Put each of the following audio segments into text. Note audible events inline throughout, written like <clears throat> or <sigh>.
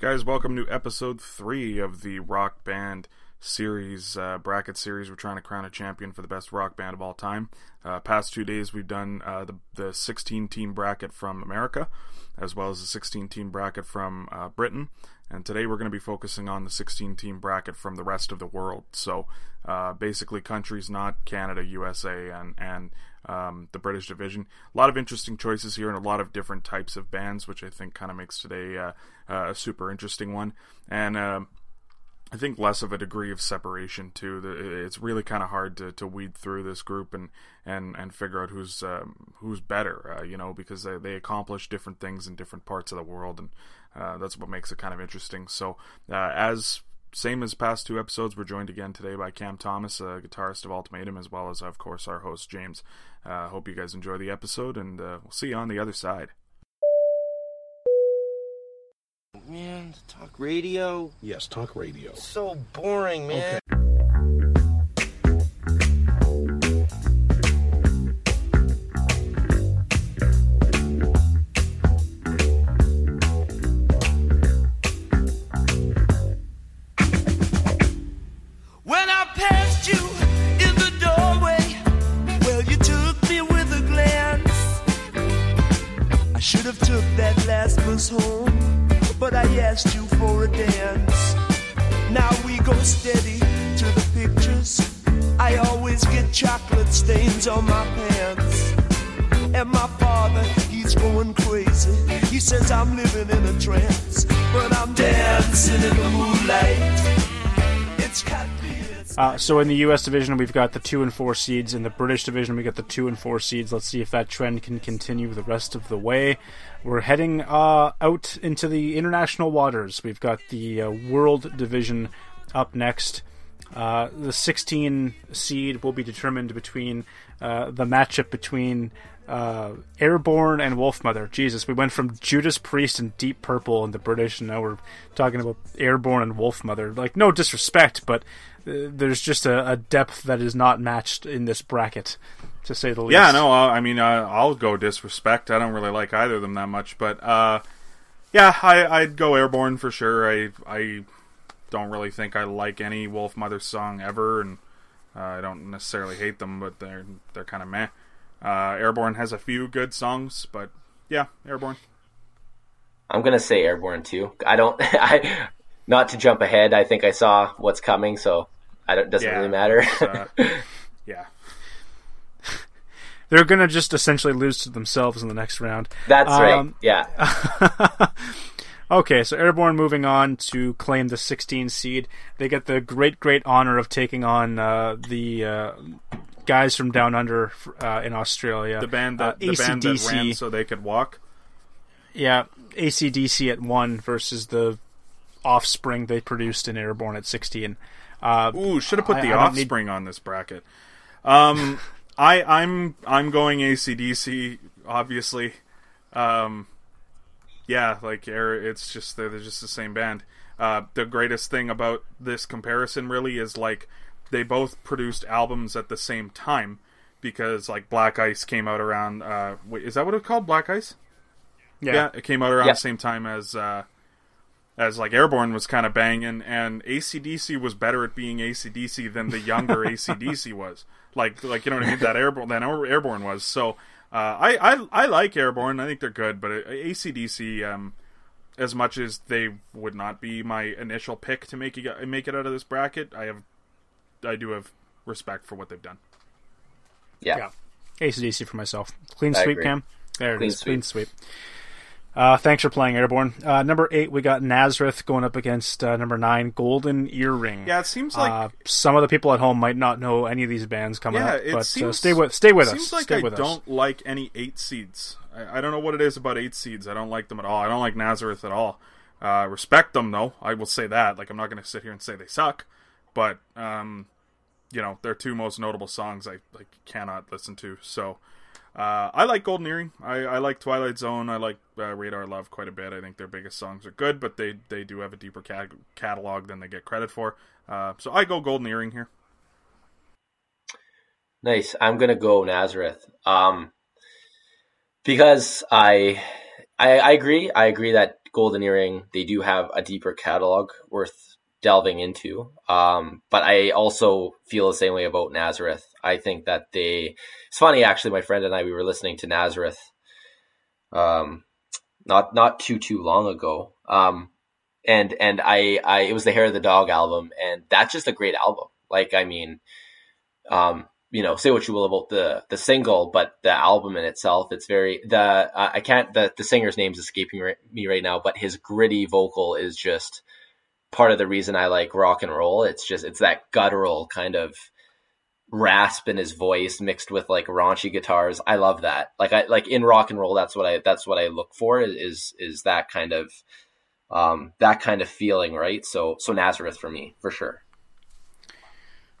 Hey guys, welcome to episode three of the Rock Band series, uh, bracket series. We're trying to crown a champion for the best rock band of all time. Uh, past two days, we've done uh, the, the 16 team bracket from America, as well as the 16 team bracket from uh, Britain. And today we're going to be focusing on the 16 team bracket from the rest of the world. So uh, basically, countries not Canada, USA, and, and um, the British division. A lot of interesting choices here and a lot of different types of bands, which I think kind of makes today uh, a super interesting one. And um, I think less of a degree of separation too. It's really kind of hard to, to weed through this group and and, and figure out who's um, who's better, uh, you know, because they, they accomplish different things in different parts of the world, and uh, that's what makes it kind of interesting. So, uh, as same as past two episodes, we're joined again today by Cam Thomas, a guitarist of Ultimatum, as well as of course our host James. Uh, hope you guys enjoy the episode, and uh, we'll see you on the other side. Man, talk radio. Yes, talk radio. So boring, man. When Uh, so in the U.S. division, we've got the two and four seeds. In the British division, we got the two and four seeds. Let's see if that trend can continue the rest of the way. We're heading uh, out into the international waters. We've got the uh, World division up next. Uh, the 16 seed will be determined between uh, the matchup between uh, Airborne and Wolfmother. Jesus, we went from Judas Priest and Deep Purple in the British, and now we're talking about Airborne and Wolfmother. Like, no disrespect, but there's just a, a depth that is not matched in this bracket, to say the least. Yeah, no, I I mean, uh, I'll go disrespect. I don't really like either of them that much, but uh, yeah, I, I'd go airborne for sure. I I don't really think I like any Wolfmother song ever, and uh, I don't necessarily hate them, but they're they're kind of meh. Uh, airborne has a few good songs, but yeah, airborne. I'm gonna say airborne too. I don't. <laughs> I not to jump ahead. I think I saw what's coming, so I don't. Doesn't Yeah, really matter. uh, <laughs> yeah, They're going to just essentially lose to themselves in the next round. That's right. Um, Yeah. <laughs> Okay, so Airborne moving on to claim the 16 seed. They get the great, great honor of taking on uh, the uh, guys from Down Under uh, in Australia. the band that Uh, the band that AC/DC. ran so they could walk. Yeah, ACDC at 1 versus the offspring they produced in Airborne at 16. Uh, Ooh, should have put I- the I don't need- offspring on this bracket. Um, <laughs> I I'm I'm going ACDC obviously. Um, yeah, like it's just they're, they're just the same band. Uh, the greatest thing about this comparison really is like they both produced albums at the same time because like Black Ice came out around. Uh, wait, is that what it's called? Black Ice? yeah. Yeah, it came out around Yeah. the same time as uh, as like Airborne was kind of banging, and ACDC was better at being ACDC than the younger <laughs> ACDC was. Like like you know what I mean? That Airborne than Airborne was. So uh, I, I I like Airborne. I think they're good, but uh, ACDC, um, as much as they would not be my initial pick to make it make it out of this bracket, I have I do have respect for what they've done. yeah. Yeah. ACDC for myself. Clean I sweep, agree. Cam. There it Clean is. Clean sweep. Uh, thanks for playing Airborne. Uh, number eight, we got Nazareth going up against uh, number nine, Golden Earring. Yeah, it seems like uh, some of the people at home might not know any of these bands coming Yeah, up, it but uh, seems, stay with stay with us. Seems like stay I with us. don't like any eight seeds. I, I don't know what it is about eight seeds. I don't like them at all. I don't like Nazareth at all. Uh, respect them though. I will say that. Like I'm not going to sit here and say they suck, but um, you know, their two most notable songs I like cannot listen to. So uh, I like Golden Earring. I, I like Twilight Zone. I like uh, Radar Love quite a bit. I think their biggest songs are good, but they they do have a deeper cat- catalog than they get credit for. Uh, so I go Golden Earring here. Nice. I'm gonna go Nazareth. Um, because I, I, I agree. I agree that Golden Earring, they do have a deeper catalog worth delving into. Um, but I also feel the same way about Nazareth. I think that they. It's funny actually. My friend and I we were listening to Nazareth, um, not not too too long ago. Um, and and I I it was the Hair of the Dog album, and that's just a great album. Like I mean, um, you know, say what you will about the the single, but the album in itself, it's very the uh, I can't the the singer's name's escaping me right now, but his gritty vocal is just part of the reason I like rock and roll. It's just it's that guttural kind of rasp in his voice mixed with like raunchy guitars. I love that. Like I like in rock and roll, that's what I that's what I look for is is that kind of um that kind of feeling, right? So so Nazareth for me for sure.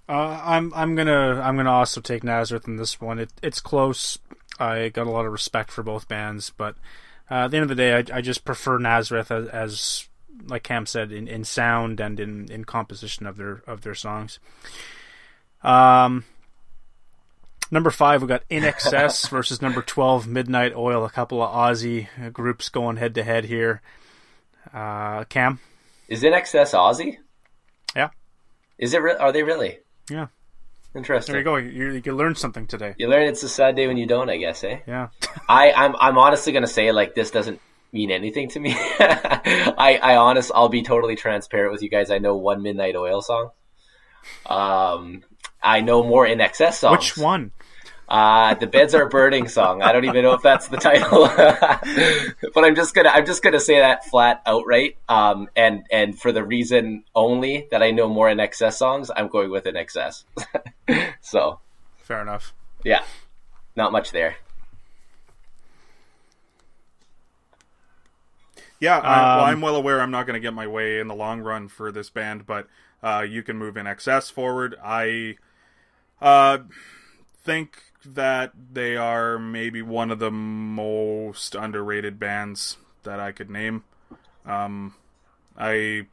Uh, I'm I'm gonna I'm gonna also take Nazareth in this one. It, it's close. I got a lot of respect for both bands, but uh, at the end of the day, I, I just prefer Nazareth as, as like Cam said in, in sound and in, in composition of their of their songs. Um, number five, we got INXS <laughs> versus number twelve, Midnight Oil. A couple of Aussie groups going head to head here. Uh, Cam, is INXS Aussie? Yeah. Is it? Re- are they really? Yeah. Interesting. There you go. You, you can learn something today. You learn it's a sad day when you don't. I guess, eh? Yeah. <laughs> I, I'm I'm honestly gonna say like this doesn't mean anything to me. <laughs> I I honest I'll be totally transparent with you guys. I know one Midnight Oil song. Um, I know more INXS songs. Which one? Uh, the beds are burning song. I don't even know if that's the title, <laughs> but I'm just gonna I'm just gonna say that flat outright. Um, and and for the reason only that I know more INXS songs, I'm going with INXS. <laughs> so, fair enough. Yeah, not much there. Yeah, I, well, I'm well aware I'm not going to get my way in the long run for this band, but uh, you can move INXS forward. I uh, think that they are maybe one of the most underrated bands that I could name. Um, I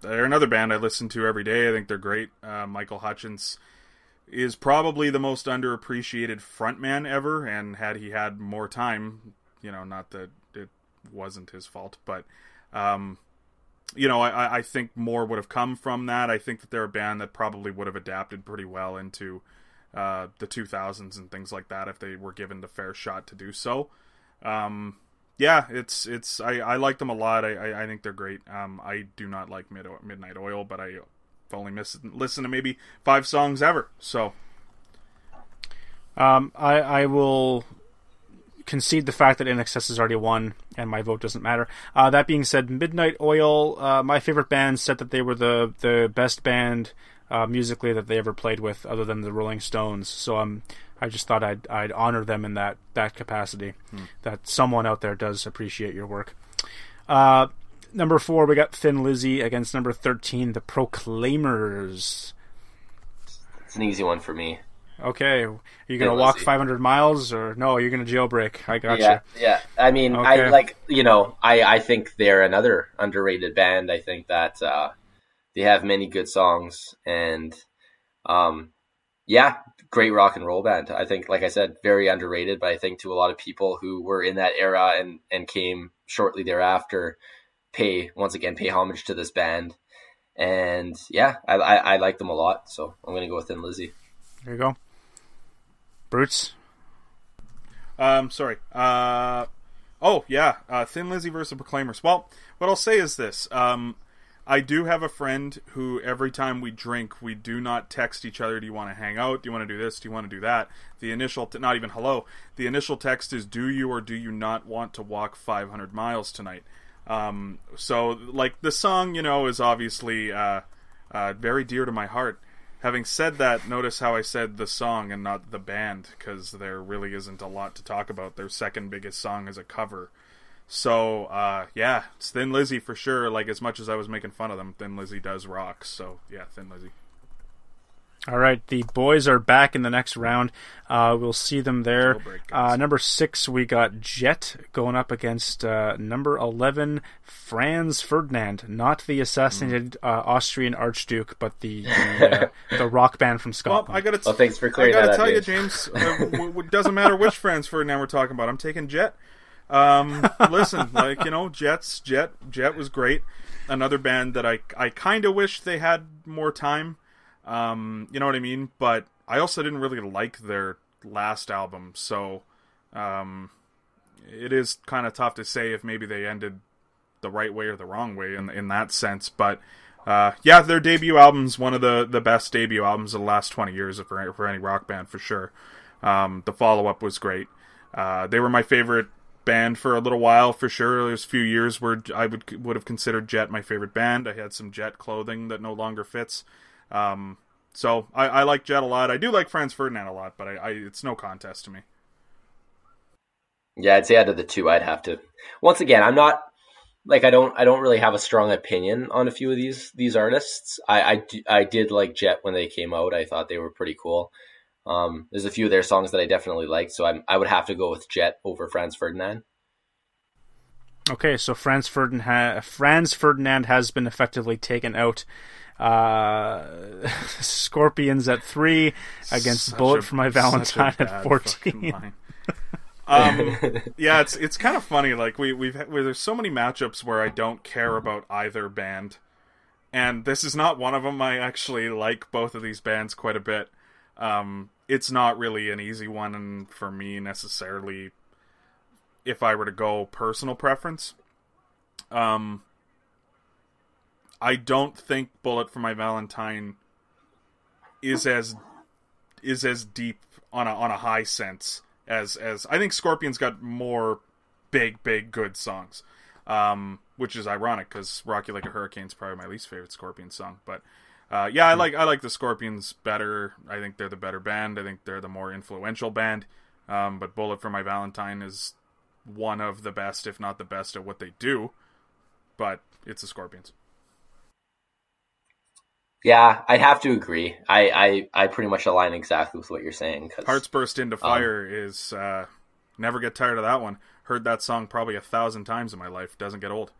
they're another band I listen to every day. I think they're great. Uh, Michael Hutchence is probably the most underappreciated frontman ever, and had he had more time, you know, not that it wasn't his fault, but um, you know, I, I think more would have come from that. I think that they're a band that probably would have adapted pretty well into uh, the 2000s and things like that if they were given the fair shot to do so. Um, yeah, it's it's I, I like them a lot. I, I, I think they're great. Um, I do not like Mid- Midnight Oil, but I only miss, listen to maybe five songs ever. So, um, I I will concede the fact that INXS has already won, and my vote doesn't matter. Uh, that being said, Midnight Oil, uh, my favorite band, said that they were the the best band uh, musically that they ever played with, other than the Rolling Stones. So um, I just thought I'd I'd honor them in that that capacity. Hmm. That someone out there does appreciate your work. Uh, number four, we got Thin Lizzy against number thirteen, the Proclaimers. It's an easy one for me. Okay, are you gonna walk Lizzy. 500 miles or no? You're gonna jailbreak. I got yeah, you. Yeah, I mean, okay. I like you know, I I think they're another underrated band. I think that uh, they have many good songs and um, yeah, great rock and roll band. I think, like I said, very underrated, but I think to a lot of people who were in that era and, and came shortly thereafter, pay, once again, pay homage to this band. And yeah, I, I, I like them a lot. So I'm going to go with Thin Lizzy. There you go. Brutes. Um, sorry. Uh, oh yeah, uh, Thin Lizzy versus Proclaimers. Well, what I'll say is this. Um, I do have a friend who every time we drink, we do not text each other. Do you want to hang out? Do you want to do this? Do you want to do that? The initial, t- not even hello. The initial text is, "Do you or do you not want to walk 500 miles tonight?" Um, so, like the song, you know, is obviously uh, uh, very dear to my heart. Having said that, notice how I said the song and not the band, because there really isn't a lot to talk about. Their second biggest song is a cover. So uh, yeah, it's Thin Lizzy for sure. Like as much as I was making fun of them, Thin Lizzy does rock. So yeah, Thin Lizzy. All right, the boys are back in the next round. Uh, we'll see them there. Uh, number six, we got Jet going up against uh, number eleven, Franz Ferdinand, not the assassinated mm. Austrian Archduke, but the <laughs> the, uh, the, rock band from Scotland. Well, I gotta, well, thanks for clearing I gotta that tell you, James, uh, <laughs> it doesn't matter which Franz Ferdinand we're talking about. I'm taking Jet. Um, listen, <laughs> like you know, Jets, Jet, Jet was great. Another band that I I kind of wish they had more time. Um, you know what I mean? But I also didn't really like their last album, so um, it is kind of tough to say if maybe they ended the right way or the wrong way in in that sense. But uh, yeah, their debut album's one of the the best debut albums of the last twenty years for for any rock band for sure. Um, the follow up was great. Uh, they were my favorite band for a little while for sure. There's a few years where I would would have considered Jet my favorite band. I had some Jet clothing that no longer fits. Um, so I, I, like Jet a lot. I do like Franz Ferdinand a lot, but I, I, it's no contest to me. Yeah, I'd say out of the two, I'd have to. Once again, I'm not like I don't I don't really have a strong opinion on a few of these these artists. I I, I did like Jet when they came out. I thought they were pretty cool. Um, there's a few of their songs that I definitely liked, so I I would have to go with Jet over Franz Ferdinand. Okay, so Franz Ferdinand Franz Ferdinand has been effectively taken out. Uh, <laughs> Scorpions at three against Such Bullet a- for My Valentine at fucking fourteen. <laughs> um, yeah, it's it's kind of funny. Like we we've where there's so many matchups where I don't care about either band, and this is not one of them. I actually like both of these bands quite a bit. Um, it's not really an easy one for me necessarily. If I were to go personal preference, um, I don't think Bullet for My Valentine is as is as deep on a on a high sense as as I think Scorpions got more big big good songs, um, which is ironic because Rocky Like a Hurricane is probably my least favorite Scorpion song. But uh, yeah, I like I like the Scorpions better. I think they're the better band. I think they're the more influential band. Um, but Bullet for My Valentine is one of the best, if not the best, at what they do. But it's the Scorpions. Yeah, I'd have to agree. I, I, I pretty much align exactly with what you're saying. Cause, Hearts Burst Into Fire is uh, never get tired of that one. Heard that song probably a thousand times in my life. Doesn't get old.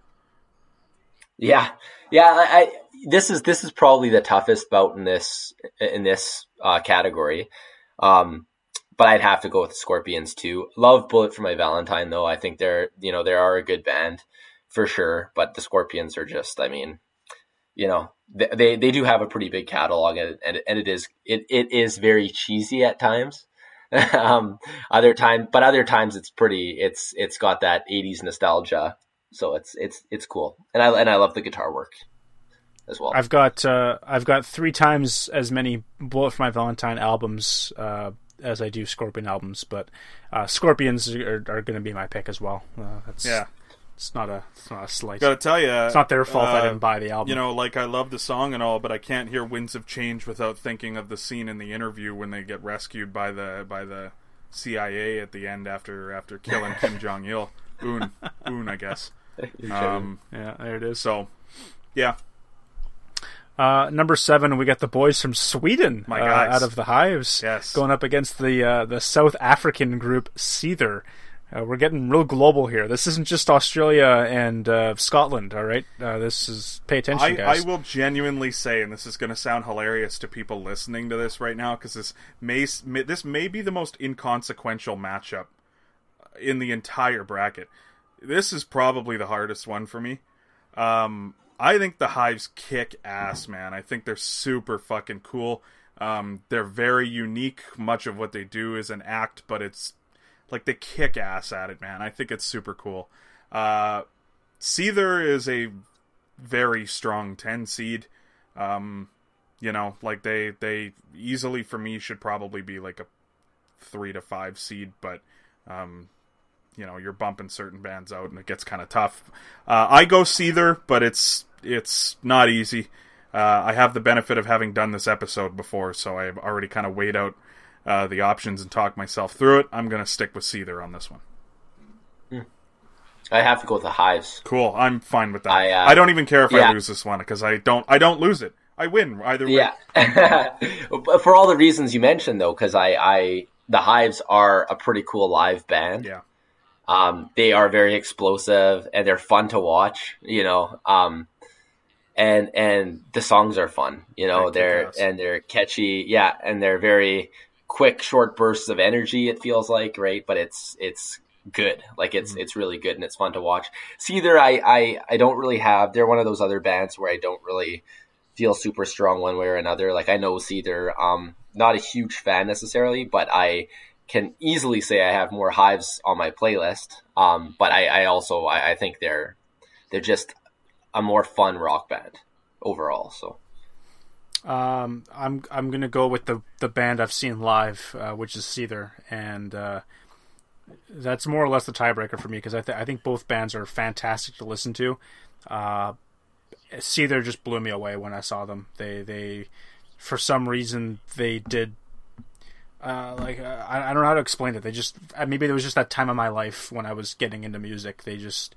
Yeah, yeah. I, I this is this is probably the toughest bout in this in this uh, category. Um, but I'd have to go with the Scorpions too. Love Bullet for My Valentine though. I think they're you know they are a good band for sure. But the Scorpions are just I mean, you know they they, they do have a pretty big catalog and and, and it is it, it is very cheesy at times. <laughs> um, other time, but other times it's pretty. It's it's got that '80s nostalgia so it's it's it's cool, and I and I love the guitar work as well. I've got uh, I've got three times as many Bullet for My Valentine albums uh, as I do Scorpion albums, but uh, Scorpions are, are going to be my pick as well. Uh, that's, Yeah. It's not a it's not a slight. Gotta tell you, It's not their fault I uh, didn't buy the album. You know, like I love the song and all, but I can't hear "Winds of Change" without thinking of the scene in the interview when they get rescued by the by the CIA at the end after after killing Kim <laughs> Jong Il. Un, Un, I guess. <laughs> Um, yeah, there it is. so, yeah, Uh, number seven, we got the boys from Sweden My uh, guys. out of the Hives, Yes. going up against the uh, the South African group Seether. Uh, we're getting real global here. This isn't just Australia and uh, Scotland, all right? Uh, this is pay attention, I, guys. I will genuinely say, and this is going to sound hilarious to people listening to this right now, because this may, may this may be the most inconsequential matchup in the entire bracket. This is probably the hardest one for me. Um, I think the Hives kick ass, man. I think they're super fucking cool. Um, they're very unique. Much of what they do is an act, but it's like they kick ass at it, man. I think it's super cool. Uh, Seether is a very strong 10 seed. Um, you know, like they they easily for me should probably be like a 3 to 5 seed, but um you know, you're bumping certain bands out and it gets kind of tough. Uh, I go Seether, but it's it's not easy. Uh, I have the benefit of having done this episode before, so I've already kind of weighed out uh, the options and talk myself through it. I'm going to stick with Seether on this one. I have to go with the Hives. Cool. I'm fine with that. I, I, uh, don't even care if yeah. I lose this one because I don't. I don't lose it. I win either way. Yeah, <laughs> for all the reasons you mentioned, though, because I, I the Hives are a pretty cool live band. Yeah. Um, they are very explosive and they're fun to watch. You know, um, and and the songs are fun. You know, they're and they're catchy. Yeah, and they're very quick, short bursts of energy. It feels like right, but it's it's good. Like it's it's really good and it's fun to watch. Seether, I, I I don't really have. They're one of those other bands where I don't really feel super strong one way or another. Like I know Seether, um, not a huge fan necessarily, but I can easily say I have more hives on my playlist. Um, but I, I also I, I think they're they're just a more fun rock band overall. So Um, I'm I'm gonna go with the the band I've seen live, uh, which is Seether, and uh, that's more or less the tiebreaker for me because I th- I think both bands are fantastic to listen to. Uh, Seether just blew me away when I saw them. They they for some reason they did. Uh, like uh, I, I don't know how to explain it. They just uh, maybe there was just that time of my life when I was getting into music. They just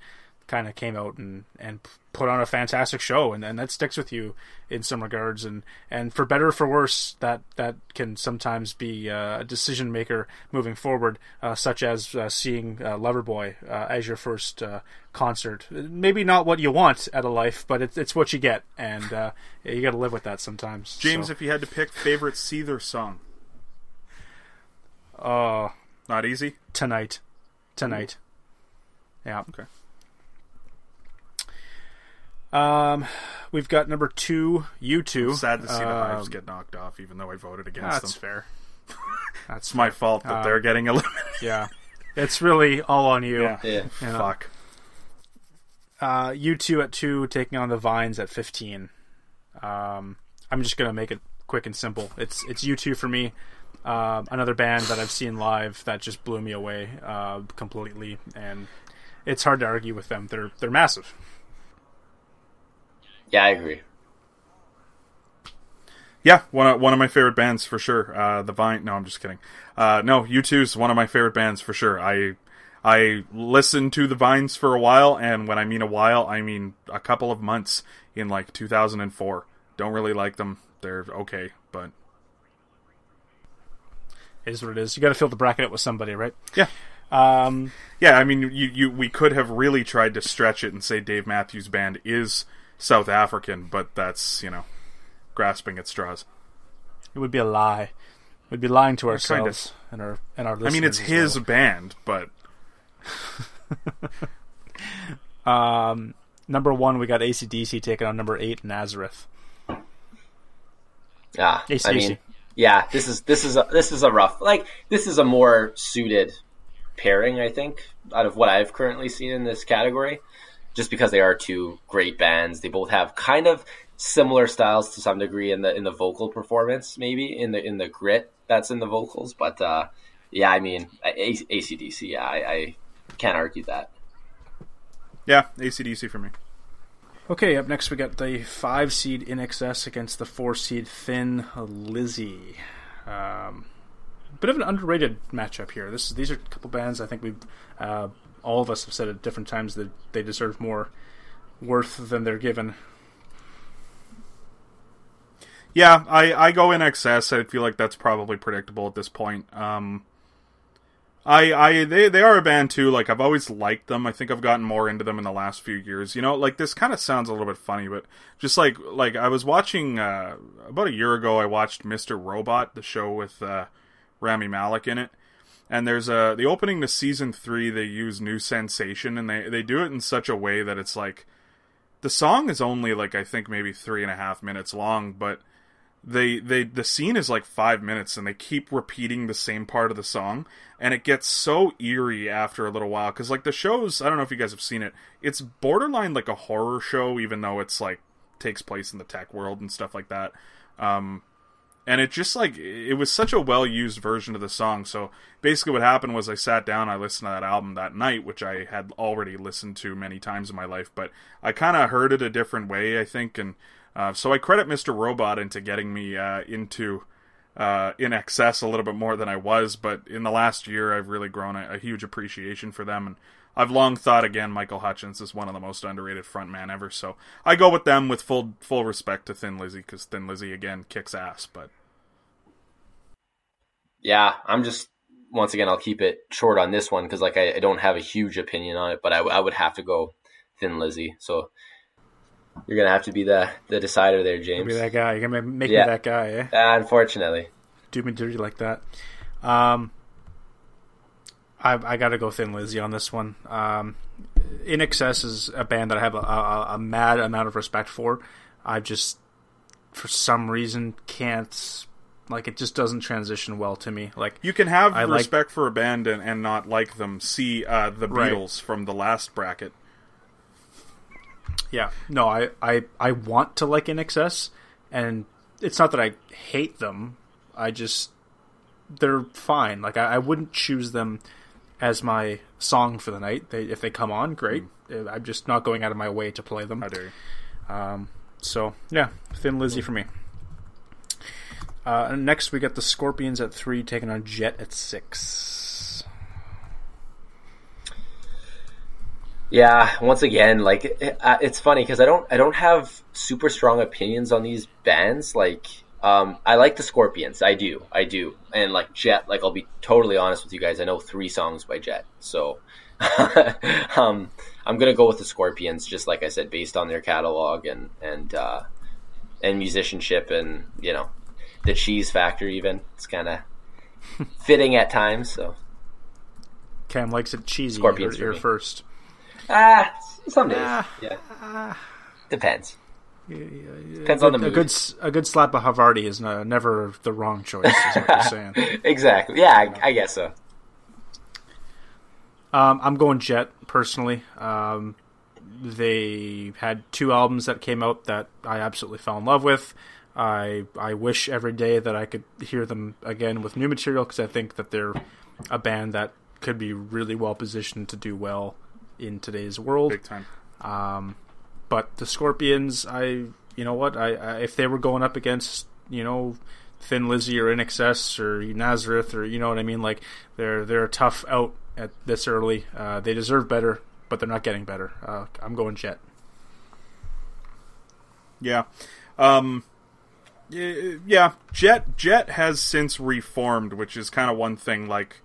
kind of came out and, and put on a fantastic show and, and that sticks with you in some regards and, and for better or for worse that that can sometimes be uh, a decision maker moving forward uh, such as uh, seeing uh, Loverboy uh, as your first uh, concert. Maybe not what you want out of life but it's, it's what you get and uh, you got to live with that sometimes James, so, if you had to pick favorite Seether song, uh, not easy. tonight. Tonight. Yeah. Okay. Um we've got number two U2 Sad to see the Hives Um, get knocked off, even though I voted against them. That's them. fair. <laughs> That's It's my fault that Um, they're getting eliminated. yeah. It's really all on you. Yeah. yeah, Yeah. Fuck. Uh, U2 at two taking on the Vines at fifteen. Um, I'm just gonna make it quick and simple. It's it's U2 for me. Um, another band that I've seen live that just blew me away uh, completely, and it's hard to argue with them. They're they're massive. Yeah, I agree. Yeah, one of, one of my favorite bands for sure. Uh, the Vine. No, I'm just kidding. Uh, no, U2's one of my favorite bands for sure. I I listened to the Vines for a while, and when I mean a while, I mean a couple of months in like 2004. Don't really like them. They're okay, but It is what it is. You got to fill the bracket out with somebody, right? yeah, Um, yeah. I mean, you you we could have really tried to stretch it and say Dave Matthews Band is South African, but that's you know grasping at straws. it would be a lie. We'd be lying to kind ourselves and our and our. I mean, it's listeners as his band, but. <laughs> Um, number one, we got ACDC taking on number eight, Nazareth. Yeah, I AC/DC. mean, yeah, this is this is a, this is a rough like this is a more suited pairing, I think, out of what I've currently seen in this category. Just because they are two great bands, they both have kind of similar styles to some degree in the in the vocal performance, maybe in the in the grit that's in the vocals. But uh, yeah, I mean, A- ACDC, yeah, I, I can't argue that. yeah, ACDC for me. Okay, up next we got the five seed INXS against the four seed Thin Lizzy. Um, bit of an underrated matchup here. This these are a couple bands I think we've uh, all of us have said at different times that they deserve more worth than they're given. Yeah, I, I go INXS. I feel like that's probably predictable at this point. Um, I I they they are a band too. Like I've always liked them. I think I've gotten more into them in the last few years. You know, like this kind of sounds a little bit funny, but just like like I was watching uh, about a year ago. I watched Mr. Robot, the show with uh, Rami Malek in it. And there's a the opening to season three. They use new sensation, and they they do it in such a way that it's like the song is only like I think maybe three and a half minutes long, but they they the scene is like five minutes and they keep repeating the same part of the song and it gets so eerie after a little while because like the shows i don't know if you guys have seen it it's borderline like a horror show even though it's like takes place in the tech world and stuff like that um and it just like it was such a well used version of the song so basically what happened was i sat down i listened to that album that night which i had already listened to many times in my life but i kind of heard it a different way i think and uh, so I credit Mr. Robot into getting me uh, into uh, INXS a little bit more than I was, but in the last year I've really grown a, a huge appreciation for them, and I've long thought again Michael Hutchence is one of the most underrated frontman ever. So I go with them with full full respect to Thin Lizzy because Thin Lizzy again kicks ass. But Yeah, I'm just once again I'll keep it short on this one because like I, I don't have a huge opinion on it, but I would have to go Thin Lizzy. So you're gonna have to be the the decider there, James. Be that guy. You're gonna make Yeah. me that guy, eh? Uh, unfortunately, Do me dirty like that. Um, I, I got to go Thin Lizzy on this one. Um, INXS is a band that I have a, a, a mad amount of respect for. I just, for some reason, can't like it. Just doesn't transition well to me. Like You can have I like- respect for a band and, and not like them. See uh, the Right. Beatles from the last bracket. Yeah, no, I, I, I want to like INXS, and it's not that I hate them. I just they're fine. Like I, I wouldn't choose them as my song for the night. They, if they come on, great. Uh, I'm just not going out of my way to play them. How dare you? So yeah, Thin Lizzy for me. Uh, and next we got the Scorpions at three, taking on Jet at six. Yeah, once again, like it- uh, it's funny because I don't I don't have super strong opinions on these bands. Like, um, I like the Scorpions, I do, I do, and like Jet. Like, I'll be totally honest with you guys. I know three songs by Jet, so <laughs> um, I'm gonna go with the Scorpions, just like I said, based on their catalog and and uh, and musicianship, and you know, the cheese factor. Even it's kind of <laughs> fitting at times. So Cam likes it cheesy. Scorpions You're, for you're me. first. ah, some days, Ah. yeah, depends. Depends on the a mood. good s- a good slap of Havarti is no, never the wrong choice. Is what you're <laughs> saying. Exactly. Yeah, I, I guess so. Um, I'm going Jet personally. Um, they had two albums that came out that I absolutely fell in love with. I I wish every day that I could hear them again with new material because I think that they're a band that could be really well positioned to do well in today's world. Big time. But the Scorpions, I you know what, I, I if they were going up against you know Thin Lizzy or Excess or Nazareth or you know what I mean, like they're they're a tough out at this early. Uh, they deserve better, but they're not getting better. Uh, I'm going Jet. Yeah. Um yeah, Jet Jet has since reformed, which is kind of one thing like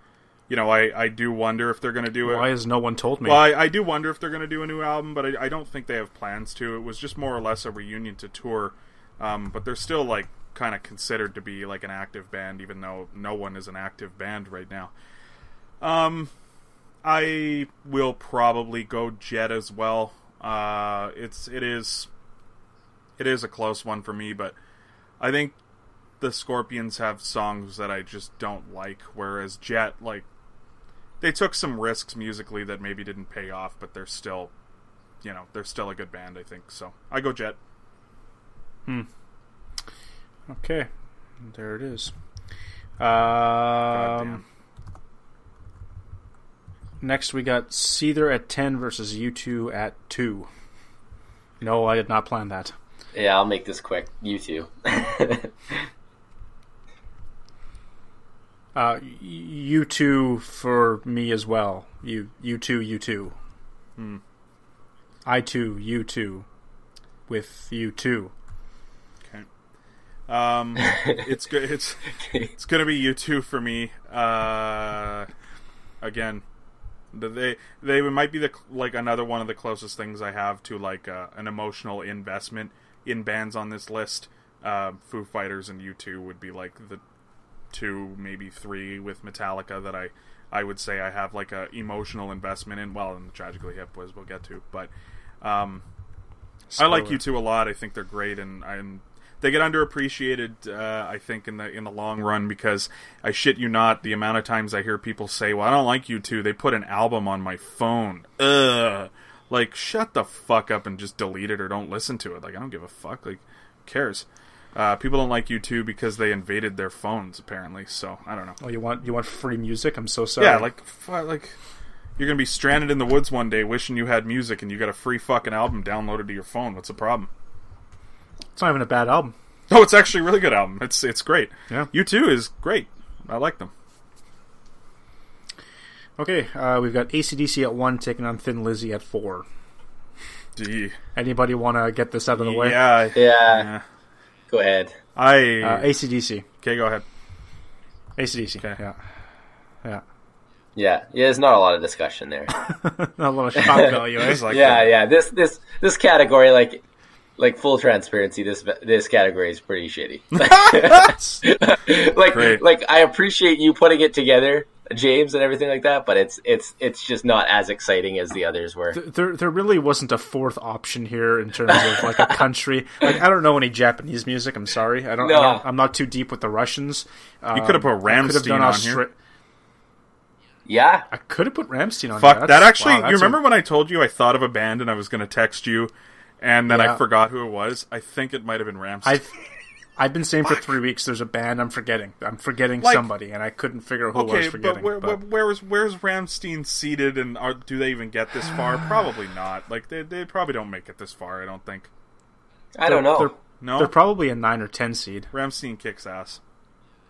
you know, I, I do wonder if they're going to do it. Why has no one told me? Well, I, I do wonder if they're going to do a new album, but I, I don't think they have plans to. It was just more or less a reunion to tour, um, but they're still like kind of considered to be like an active band, even though no one is an active band right now. Um, I will probably go Jet as well. Uh, it's it is it is a close one for me, but I think the Scorpions have songs that I just don't like, whereas Jet like they took some risks musically that maybe didn't pay off, but they're still, you know, they're still a good band. I think so. I go Jet. Hmm. Okay, there it is. Um, next we got Seether at ten versus U two at two. No, I did not plan that. Yeah, I'll make this quick. U2. <laughs> Uh, U2 for me as well. You, you two, you two. Hmm. I two, you two, with you two. Okay. Um, <laughs> it's good. It's it's gonna be U2 for me. Uh, again, they they might be the like another one of the closest things I have to like uh, an emotional investment in bands on this list. Uh, Foo Fighters and U two would be like the two, maybe three with Metallica that I I would say I have like a emotional investment in. Well, and Tragically Hip was we'll get to, but um, I like U2 a lot. I think they're great, and I'm they get underappreciated. Uh, I think in the in the long run because I shit you not, the amount of times I hear people say, "Well, I don't like U2. They put an album on my phone." Ugh. Like, shut the fuck up and just delete it or don't listen to it. Like, I don't give a fuck. Like, who cares? Uh, people don't like U2 because they invaded their phones, apparently. So I don't know. Oh, you want you want free music? I'm so sorry. Yeah, like, fu- like you're gonna be stranded in the woods one day, wishing you had music, and you got a free fucking album downloaded to your phone. What's the problem? it's not even a bad album. No, it's actually a really good album. It's it's great. Yeah. U2 is great. I like them. Okay, uh, we've got ACDC at one, taking on Thin Lizzy at four. Gee. Anybody want to get this out of the way? Yeah. yeah, yeah. Go ahead. I Uh, ACDC. okay. Go ahead. ACDC. Okay. Yeah. Yeah. Yeah, yeah. There's not a lot of discussion there. <laughs> Not a lot of shock <laughs> value? It's like yeah, yeah. This this this category, like like full transparency, this this category is pretty shitty. <laughs> like Great. like I appreciate you putting it together James and everything like that, but it's it's it's just not as exciting as the others were. There, there really wasn't a fourth option here in terms of like a country. Like I don't know any Japanese music. I'm sorry. I don't. No. I don't I'm not too deep with the Russians. You could have put Um, I could have Rammstein on Austra- here. Yeah, I could have put Rammstein on. Fuck here. that! Actually, wow, that's you a- remember when I told you I thought of a band and I was going to text you, and then I forgot who it was. I think it might have been Rammstein. I've I've been saying for three weeks. There's a band I'm forgetting. I'm forgetting Like- somebody, and I couldn't figure out who I was forgetting. but where, but- where, where's where's Rammstein seated, and are, do they even get this far? <sighs> Probably not. Like they they probably don't make it this far. I don't think. I don't know. They're, No, they're probably a nine or ten seed. Rammstein kicks ass.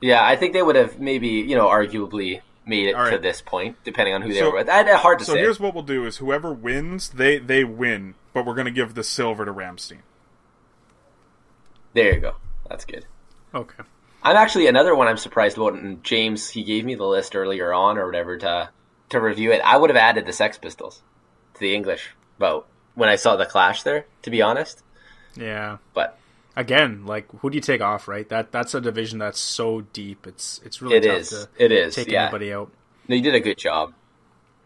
Yeah, I think they would have maybe you know arguably made it All to this point, depending on who they were with. I, I- hard to So say. here's what we'll do: is whoever wins, they they win, but we're going to give the silver to Rammstein. There you go. That's good. Okay. I'm actually another one I'm surprised about. And James, he gave me the list earlier on or whatever to to review it. I would have added the Sex Pistols to the English vote when I saw the clash there. To be honest, Yeah. but Again, like who do you take off? Right. That that's a division that's so deep. It's it's really it tough is. to It is. take Yeah. anybody out. No, you did a good job.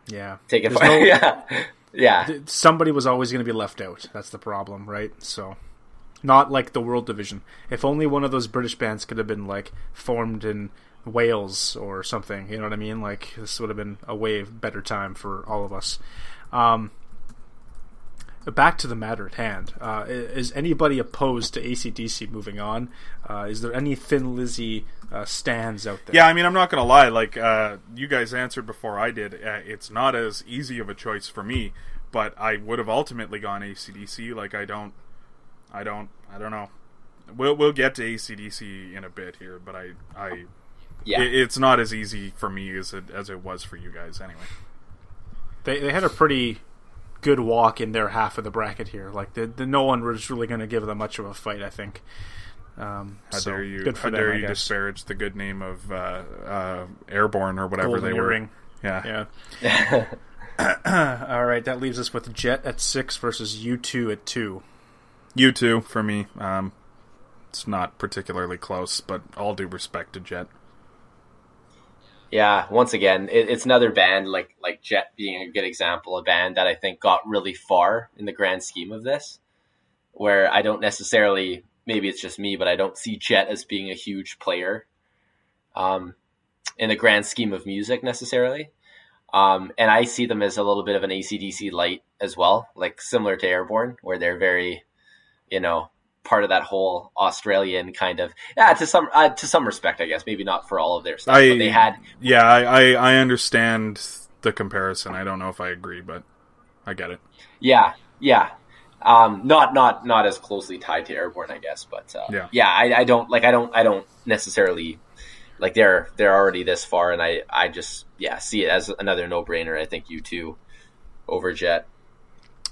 Yeah. Take it. No- <laughs> yeah. Yeah. somebody was always going to be left out. That's the problem, right? So, not like the World Division. If only one of those British bands could have been like formed in Wales or something, you know what I mean? Like this would have been a way better time for all of us. Um, back to the matter at hand. Uh, is anybody opposed to ACDC moving on? Uh, is there any Thin Lizzy uh, stands out there? Yeah, I mean, I'm not gonna lie. Like, uh, you guys answered before I did. Uh, it's not as easy of a choice for me, but I would have ultimately gone ACDC. Like, I don't, I don't, I don't know. We'll we'll get to ACDC in a bit here, but I, I, Yeah. it, it's not as easy for me as it as it was for you guys. Anyway, they they had a pretty good walk in their half of the bracket here. Like the, the no one was really going to give them much of a fight. I think. Um, how so, dare you? Good for how them, dare you disparage the good name of uh, uh, Airborne or whatever Golden they were? earring. Yeah. Yeah. <laughs> <laughs> <clears throat> All right, that leaves us with Jet at six versus U two at two. You too for me. Um, it's not particularly close, but all due respect to Jet. Yeah, once again, it, it's another band like like Jet being a good example, a band that I think got really far in the grand scheme of this. Where I don't necessarily, maybe it's just me, but I don't see Jet as being a huge player, um, in the grand scheme of music necessarily. Um, and I see them as a little bit of an ACDC light as well, like similar to Airborne, where they're very, you know, part of that whole Australian kind of yeah to some uh, to some respect, I guess. Maybe not for all of their stuff, I but they had yeah, I, I I understand the comparison. I don't know if I agree, but I get it. Yeah, yeah. Um, not not not as closely tied to airborne, I guess, but uh, Yeah. yeah. I, I don't like I don't I don't necessarily like they're they're already this far, and I I just yeah see it as another no brainer. I think U2 over Jet.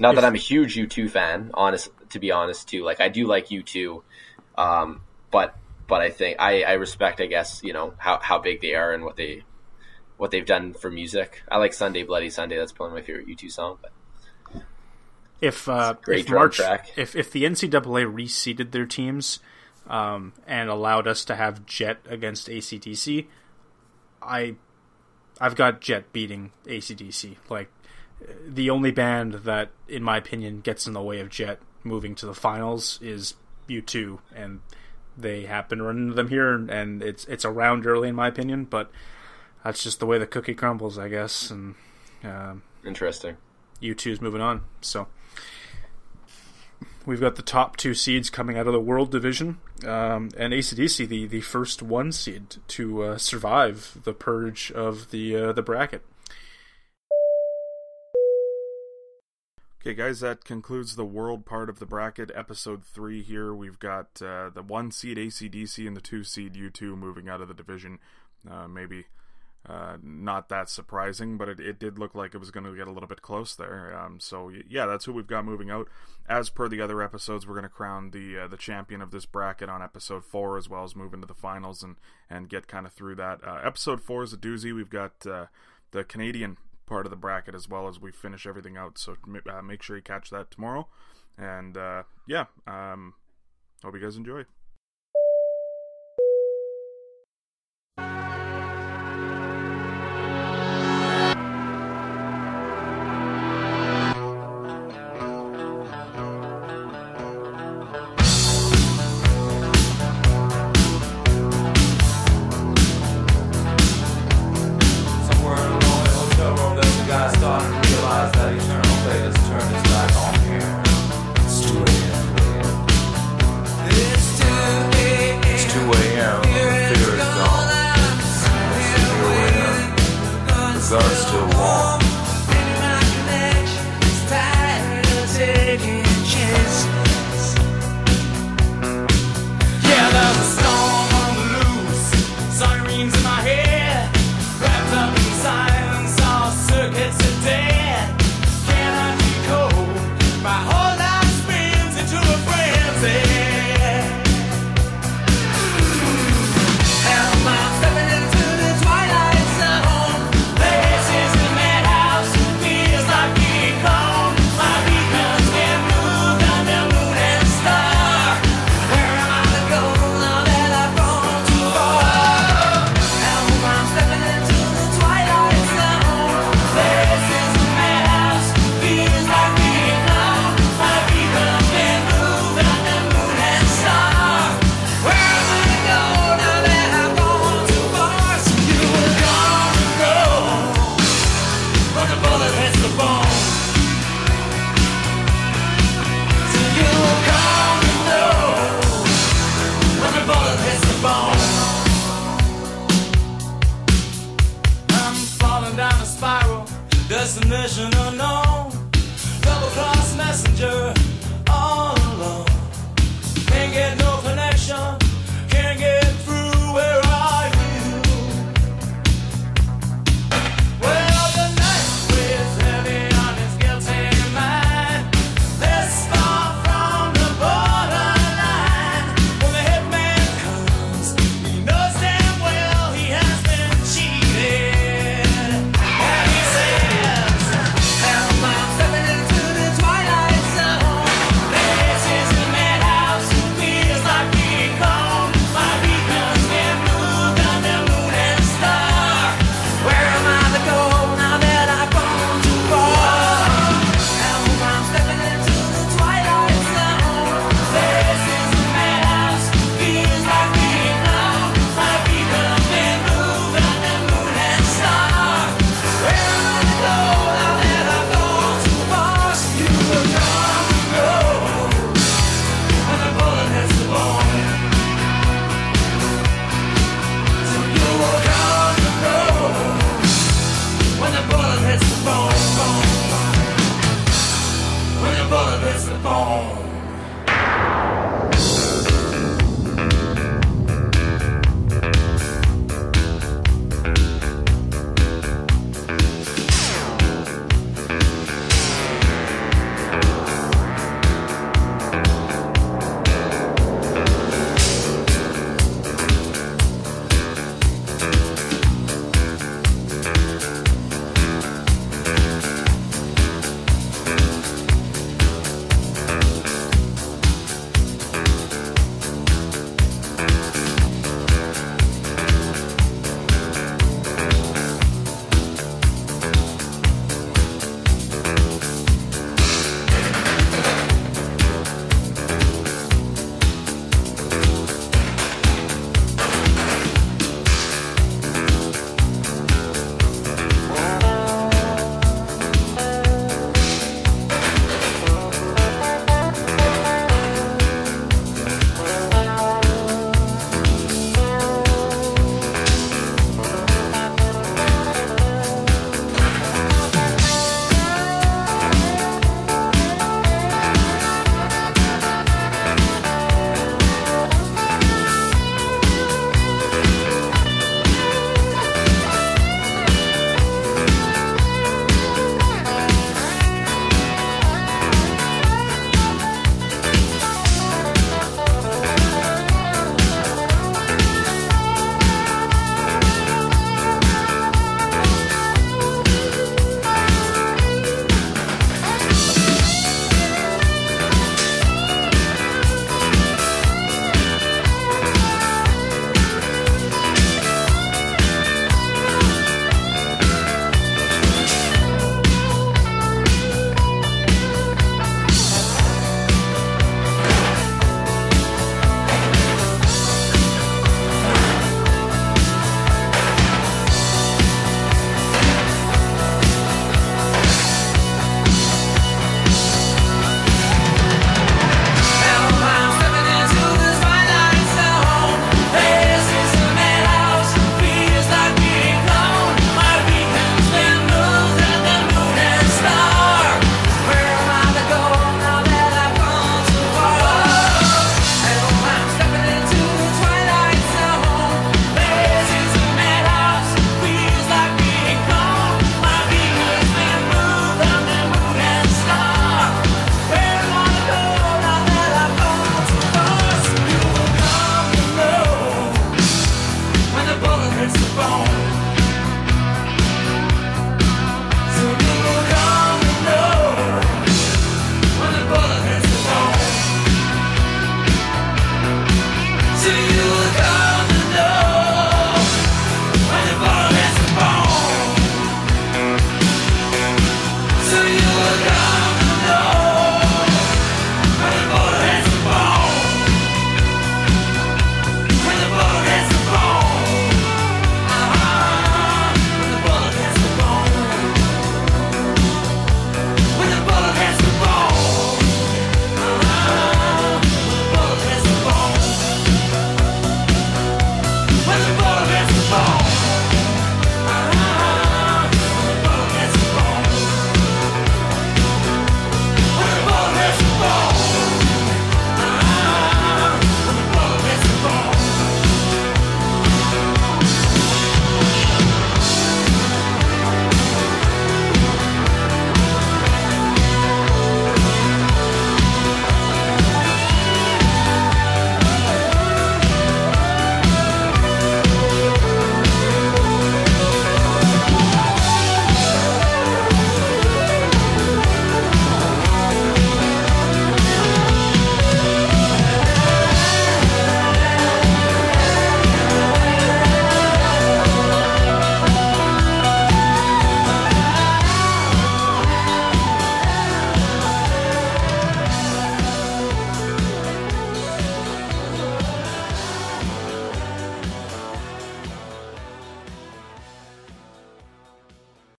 Not that I'm a huge U two fan, honest to be honest too. Like I do like U two, um, but but I think I I respect I guess you know how how big they are and what they what they've done for music. I like Sunday Bloody Sunday. That's probably my favorite U two song, but. If uh, Great if March, track. if if the NCAA reseeded their teams um, and allowed us to have Jet against ACDC, I I've got Jet beating ACDC. Like the only band that, in my opinion, gets in the way of Jet moving to the finals is U2, and they happen to run into them here, and it's it's around early in my opinion, but that's just the way the cookie crumbles, I guess, and um, Interesting. U2's moving on. So we've got the top two seeds coming out of the World Division, um, and ACDC, the, the first one seed to uh, survive the purge of the uh, the bracket. Okay, guys, that concludes the world part of the bracket, episode three. Here we've got uh, the one seed ACDC and the two seed U2 moving out of the division. Uh, maybe uh, not that surprising, but it, it did look like it was going to get a little bit close there. Um, so yeah, that's who we've got moving out. As per the other episodes, we're going to crown the uh, the champion of this bracket on episode four, as well as move into the finals and and get kind of through that. Uh, episode four is a doozy. We've got uh, the Canadian part of the bracket as well as we finish everything out. So uh, make sure you catch that tomorrow. And uh, yeah, um, hope you guys enjoy.